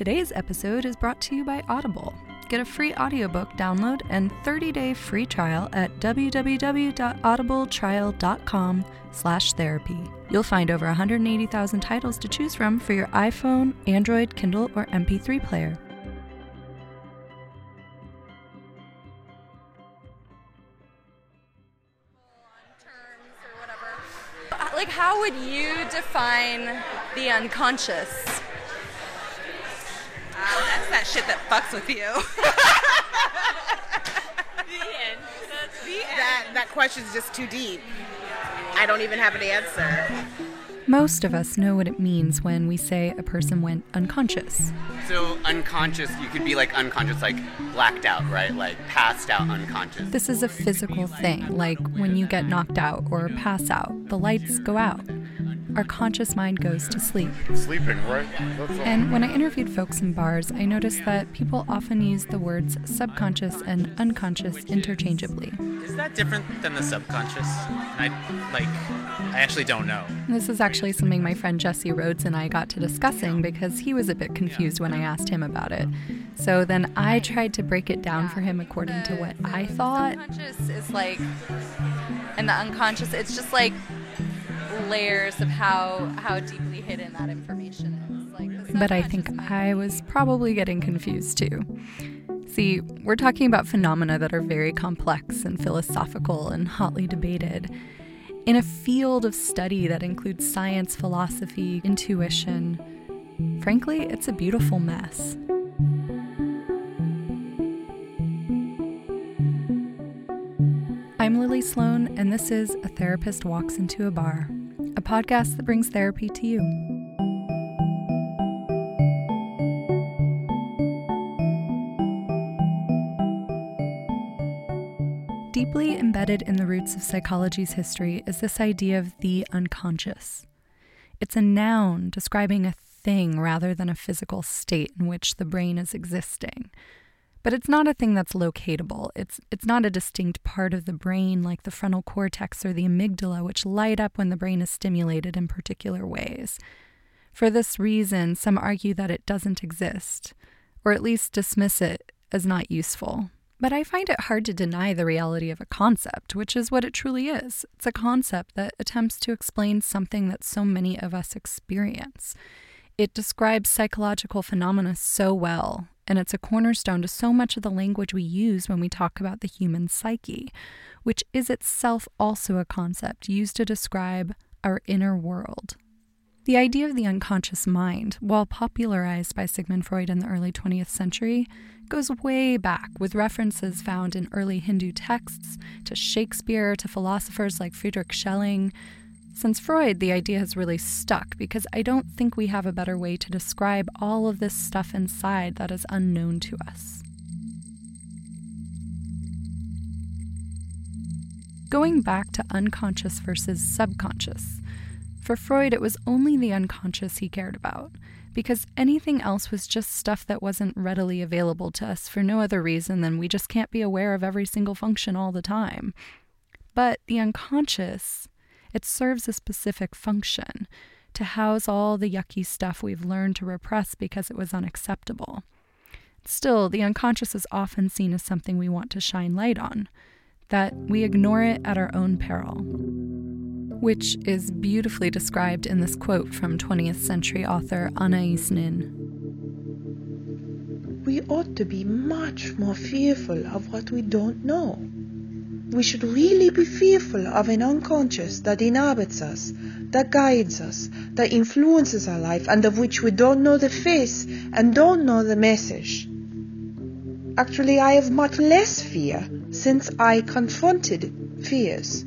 Today's episode is brought to you by Audible. Get a free audiobook download and 30-day free trial at www.audibletrial.com slash therapy. You'll find over 180,000 titles to choose from for your iPhone, Android, Kindle, or MP3 player. Like, how would you define the unconscious? That's that shit that fucks with you. That that question's just too deep. I don't even have an answer. Most of us know what it means when we say a person went unconscious. So unconscious, you could be like unconscious, like blacked out, right? Like passed out unconscious. This is a physical thing, like when you get knocked out or pass out, the lights go out. Our conscious mind goes to sleep. Sleeping, right? That's. And when I interviewed folks in bars, I noticed that people often use the words subconscious and unconscious interchangeably. Is that different than the subconscious? I like I actually don't know. This is actually something my friend Jesse Rhodes and I got to discussing because he was a bit confused when I asked him about it. So then I tried to break it down for him according to what I thought. Subconscious is like, and the unconscious, it's just like layers of how how deeply hidden that information is. Like, But I think I was probably getting confused too. See, we're talking about phenomena that are very complex and philosophical and hotly debated. In a field of study that includes science, philosophy, intuition, frankly, it's a beautiful mess. I'm Lily Sloane, and this is A Therapist Walks Into a Bar, a podcast that brings therapy to you. Deeply embedded in the roots of psychology's history is this idea of the unconscious. It's a noun describing a thing rather than a physical state in which the brain is existing. But it's not a thing that's locatable. It's it's not a distinct part of the brain like the frontal cortex or the amygdala which light up when the brain is stimulated in particular ways. For this reason, some argue that it doesn't exist, or at least dismiss it as not useful. But I find it hard to deny the reality of a concept, which is what it truly is. It's a concept that attempts to explain something that so many of us experience. It describes psychological phenomena so well, and it's a cornerstone to so much of the language we use when we talk about the human psyche, which is itself also a concept used to describe our inner world. The idea of the unconscious mind, while popularized by Sigmund Freud in the early 20th century, goes way back with references found in early Hindu texts to Shakespeare to philosophers like Friedrich Schelling. Since Freud, the idea has really stuck because I don't think we have a better way to describe all of this stuff inside that is unknown to us. Going back to unconscious versus subconscious, for Freud, it was only the unconscious he cared about, because anything else was just stuff that wasn't readily available to us for no other reason than we just can't be aware of every single function all the time. But the unconscious, it serves a specific function to house all the yucky stuff we've learned to repress because it was unacceptable. Still, the unconscious is often seen as something we want to shine light on, that we ignore it at our own peril which is beautifully described in this quote from 20th century author Anais Nin. We ought to be much more fearful of what we don't know. We should really be fearful of an unconscious that inhabits us, that guides us, that influences our life, and of which we don't know the face and don't know the message. Actually, I have much less fear since I confronted fears.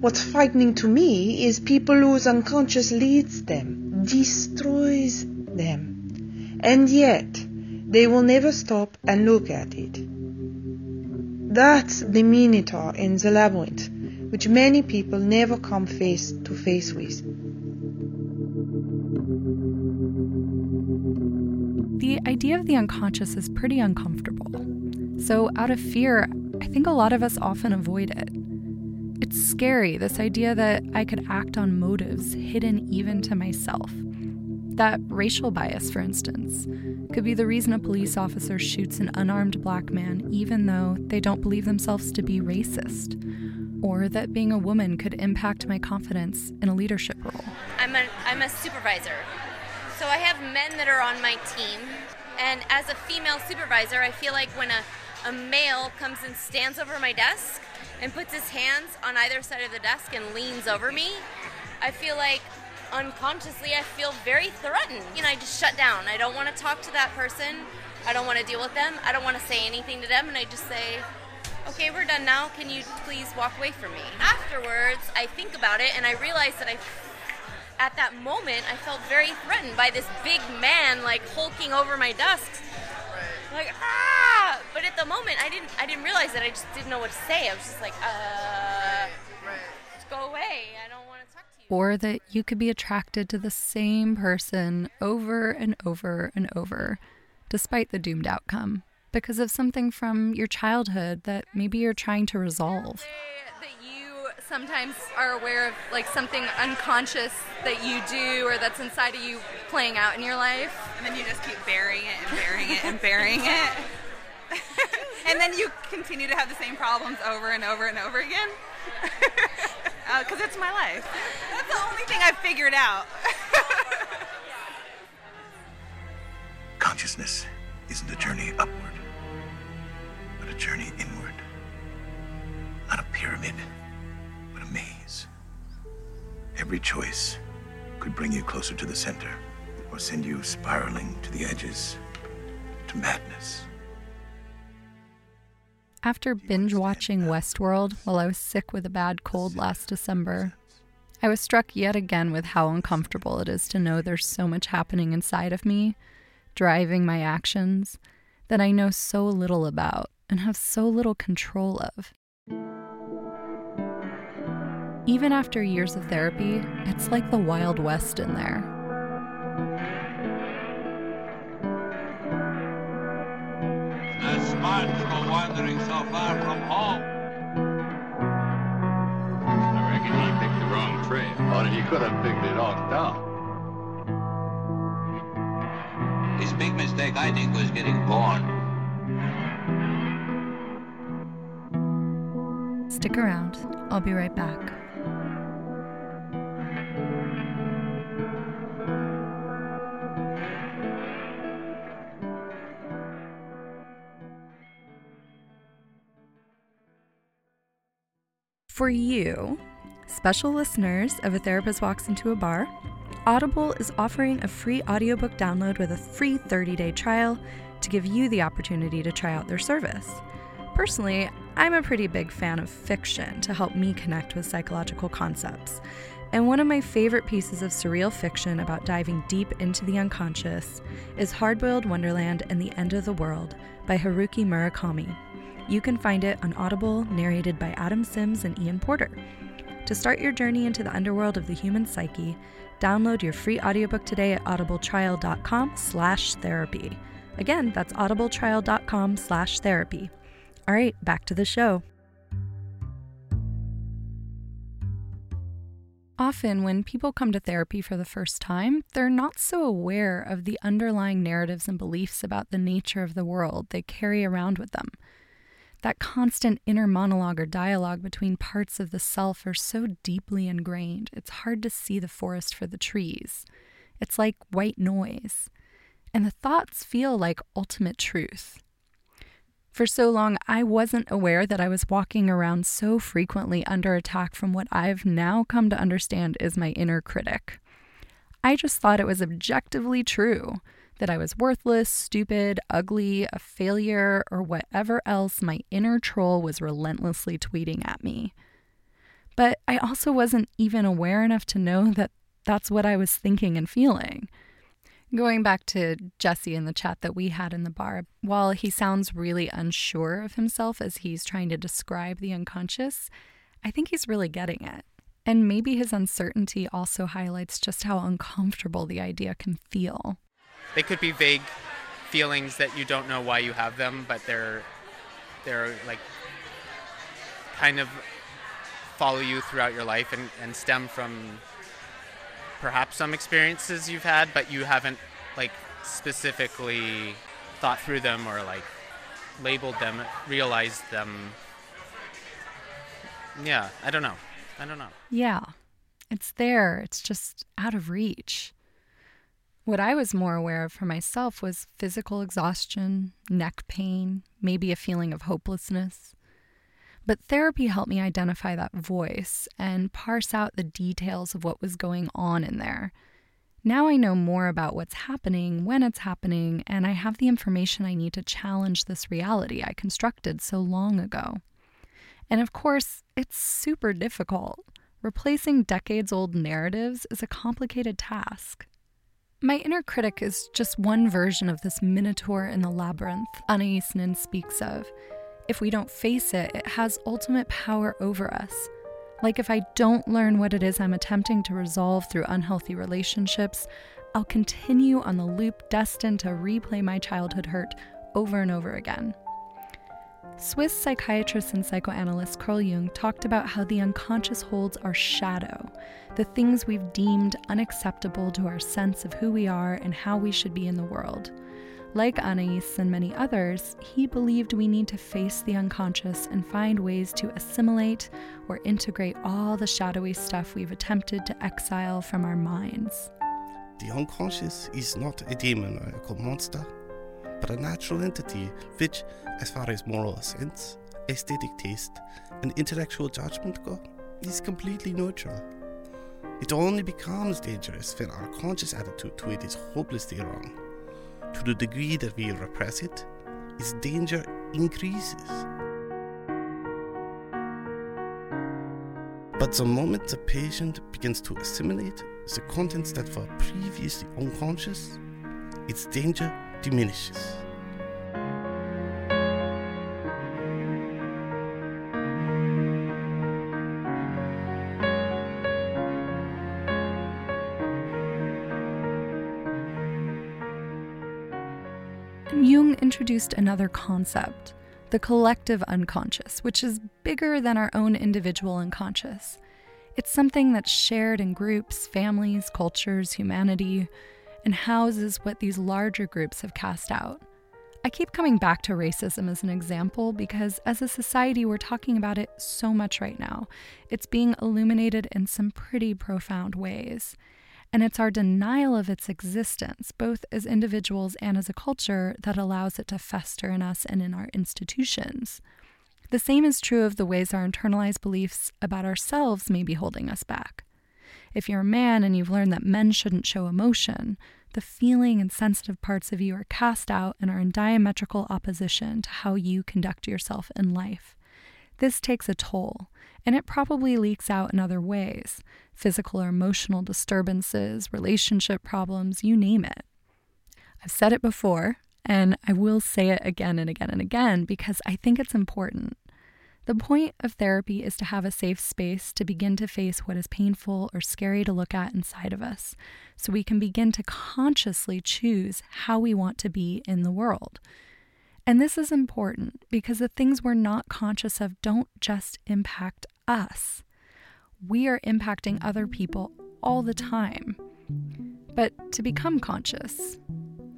What's frightening to me is people whose unconscious leads them, destroys them, and yet they will never stop and look at it. That's the Minotaur in the labyrinth, which many people never come face to face with. The idea of the unconscious is pretty uncomfortable. So, out of fear, I think a lot of us often avoid it. It's scary, this idea that I could act on motives hidden even to myself. That racial bias, for instance, could be the reason a police officer shoots an unarmed black man even though they don't believe themselves to be racist. Or that being a woman could impact my confidence in a leadership role. I'm a, I'm a supervisor. So I have men that are on my team. And as a female supervisor, I feel like when a, a male comes and stands over my desk and puts his hands on either side of the desk and leans over me, I feel like unconsciously I feel very threatened. You know, I just shut down. I don't want to talk to that person. I don't want to deal with them. I don't want to say anything to them. And I just say, okay, we're done now. Can you please walk away from me? Afterwards, I think about it and I realize that I, at that moment, I felt very threatened by this big man like hulking over my desk. Like ah! But at the moment, I didn't. I didn't realize that. I just didn't know what to say. I was just like, uh, just go away. I don't want to talk to you. Or that you could be attracted to the same person over and over and over, despite the doomed outcome, because of something from your childhood that maybe you're trying to resolve. That you sometimes are aware of like something unconscious that you do or that's inside of you playing out in your life. And then you just keep burying it and burying it and burying it. and then you continue to have the same problems over and over and over again. Because uh, it's my life. That's the only thing I've figured out. Consciousness isn't a journey upward, but a journey inward. Not a pyramid, but a maze. Every choice could bring you closer to the center or send you spiraling to the edges, to madness. After binge watching Westworld while I was sick with a bad cold last December, I was struck yet again with how uncomfortable it is to know there's so much happening inside of me, driving my actions, that I know so little about and have so little control of. Even after years of therapy, it's like the Wild West in there. So far from home. I reckon he picked the wrong trail. Or he could have picked it off down. His big mistake, I think, was getting born. Stick around, I'll be right back. For you, special listeners of A Therapist Walks Into a Bar, Audible is offering a free audiobook download with a free 30 day trial to give you the opportunity to try out their service. Personally, I'm a pretty big fan of fiction to help me connect with psychological concepts. And one of my favorite pieces of surreal fiction about diving deep into the unconscious is Hardboiled Wonderland and the End of the World by Haruki Murakami. You can find it on Audible, narrated by Adam Sims and Ian Porter. To start your journey into the underworld of the human psyche, download your free audiobook today at audibletrial.com slash therapy. Again, that's audibletrial.com slash therapy. All right, back to the show. Often, when people come to therapy for the first time, they're not so aware of the underlying narratives and beliefs about the nature of the world they carry around with them. That constant inner monologue or dialogue between parts of the self are so deeply ingrained, it's hard to see the forest for the trees. It's like white noise. And the thoughts feel like ultimate truth. For so long, I wasn't aware that I was walking around so frequently under attack from what I've now come to understand is my inner critic. I just thought it was objectively true that I was worthless, stupid, ugly, a failure, or whatever else my inner troll was relentlessly tweeting at me. But I also wasn't even aware enough to know that that's what I was thinking and feeling. Going back to Jesse in the chat that we had in the bar, while he sounds really unsure of himself as he's trying to describe the unconscious, I think he's really getting it. And maybe his uncertainty also highlights just how uncomfortable the idea can feel. They could be vague feelings that you don't know why you have them, but they're they're like kind of follow you throughout your life and, and stem from perhaps some experiences you've had, but you haven't like specifically thought through them or like labeled them, realized them. Yeah, I don't know. I don't know. Yeah, it's there. It's just out of reach. What I was more aware of for myself was physical exhaustion, neck pain, maybe a feeling of hopelessness. But therapy helped me identify that voice and parse out the details of what was going on in there. Now I know more about what's happening, when it's happening, and I have the information I need to challenge this reality I constructed so long ago. And of course, it's super difficult. Replacing decades old narratives is a complicated task. My inner critic is just one version of this minotaur in the labyrinth Anais Nin speaks of. If we don't face it, it has ultimate power over us. Like if I don't learn what it is I'm attempting to resolve through unhealthy relationships, I'll continue on the loop destined to replay my childhood hurt over and over again. Swiss psychiatrist and psychoanalyst Carl Jung talked about how the unconscious holds our shadow, the things we've deemed unacceptable to our sense of who we are and how we should be in the world. Like Anais and many others, he believed we need to face the unconscious and find ways to assimilate or integrate all the shadowy stuff we've attempted to exile from our minds. The unconscious is not a demoniacal monster but a natural entity which, as far as moral sense, aesthetic taste, and intellectual judgment go, is completely neutral. It only becomes dangerous when our conscious attitude to it is hopelessly wrong. To the degree that we repress it, its danger increases. But the moment the patient begins to assimilate the contents that were previously unconscious, its danger diminishes. Jung introduced another concept, the collective unconscious, which is bigger than our own individual unconscious. It's something that's shared in groups, families, cultures, humanity and houses what these larger groups have cast out. I keep coming back to racism as an example because, as a society, we're talking about it so much right now. It's being illuminated in some pretty profound ways. And it's our denial of its existence, both as individuals and as a culture, that allows it to fester in us and in our institutions. The same is true of the ways our internalized beliefs about ourselves may be holding us back. If you're a man and you've learned that men shouldn't show emotion, the feeling and sensitive parts of you are cast out and are in diametrical opposition to how you conduct yourself in life. This takes a toll, and it probably leaks out in other ways physical or emotional disturbances, relationship problems, you name it. I've said it before, and I will say it again and again and again because I think it's important. The point of therapy is to have a safe space to begin to face what is painful or scary to look at inside of us, so we can begin to consciously choose how we want to be in the world. And this is important because the things we're not conscious of don't just impact us, we are impacting other people all the time. But to become conscious,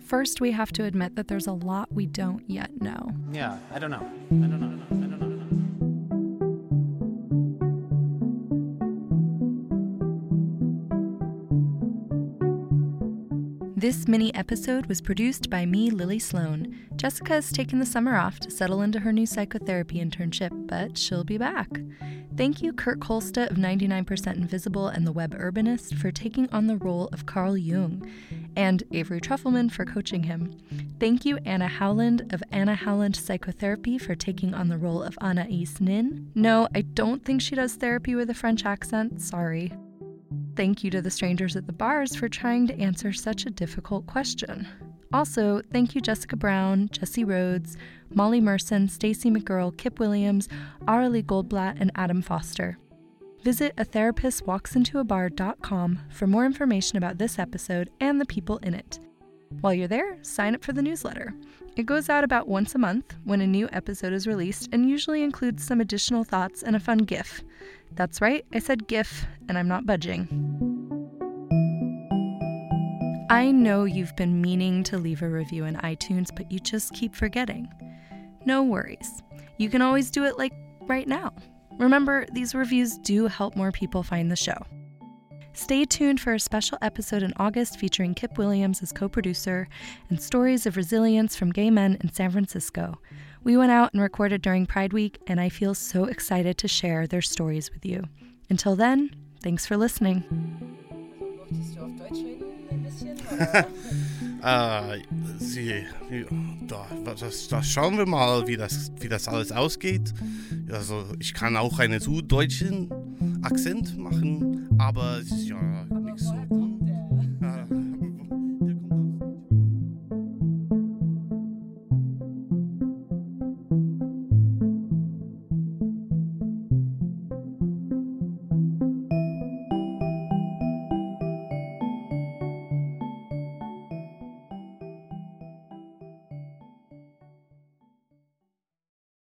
first we have to admit that there's a lot we don't yet know. Yeah, I don't know. I don't know. I don't know. This mini episode was produced by me, Lily Sloane. Jessica has taken the summer off to settle into her new psychotherapy internship, but she'll be back. Thank you, Kurt Kohlstedt of 99% Invisible and The Web Urbanist, for taking on the role of Carl Jung, and Avery Trufelman for coaching him. Thank you, Anna Howland of Anna Howland Psychotherapy, for taking on the role of Anais Nin. No, I don't think she does therapy with a French accent, sorry. Thank you to the strangers at the bars for trying to answer such a difficult question. Also, thank you Jessica Brown, Jesse Rhodes, Molly Merson, Stacey McGuirl, Kip Williams, Aurelie Goldblatt, and Adam Foster. Visit a therapist walks into a bar.com for more information about this episode and the people in it. While you're there, sign up for the newsletter. It goes out about once a month when a new episode is released and usually includes some additional thoughts and a fun GIF. That's right, I said GIF, and I'm not budging. I know you've been meaning to leave a review in iTunes, but you just keep forgetting. No worries. You can always do it like right now. Remember, these reviews do help more people find the show. Stay tuned for a special episode in August featuring Kip Williams as co producer and stories of resilience from gay men in San Francisco. We went out and recorded during Pride Week, and I feel so excited to share their stories with you. Until then, thanks for listening. äh, sie, da, das, das schauen wir mal, wie das, wie das alles ausgeht. Also ich kann auch süddeutschen Akzent machen, aber es ist ja nichts. so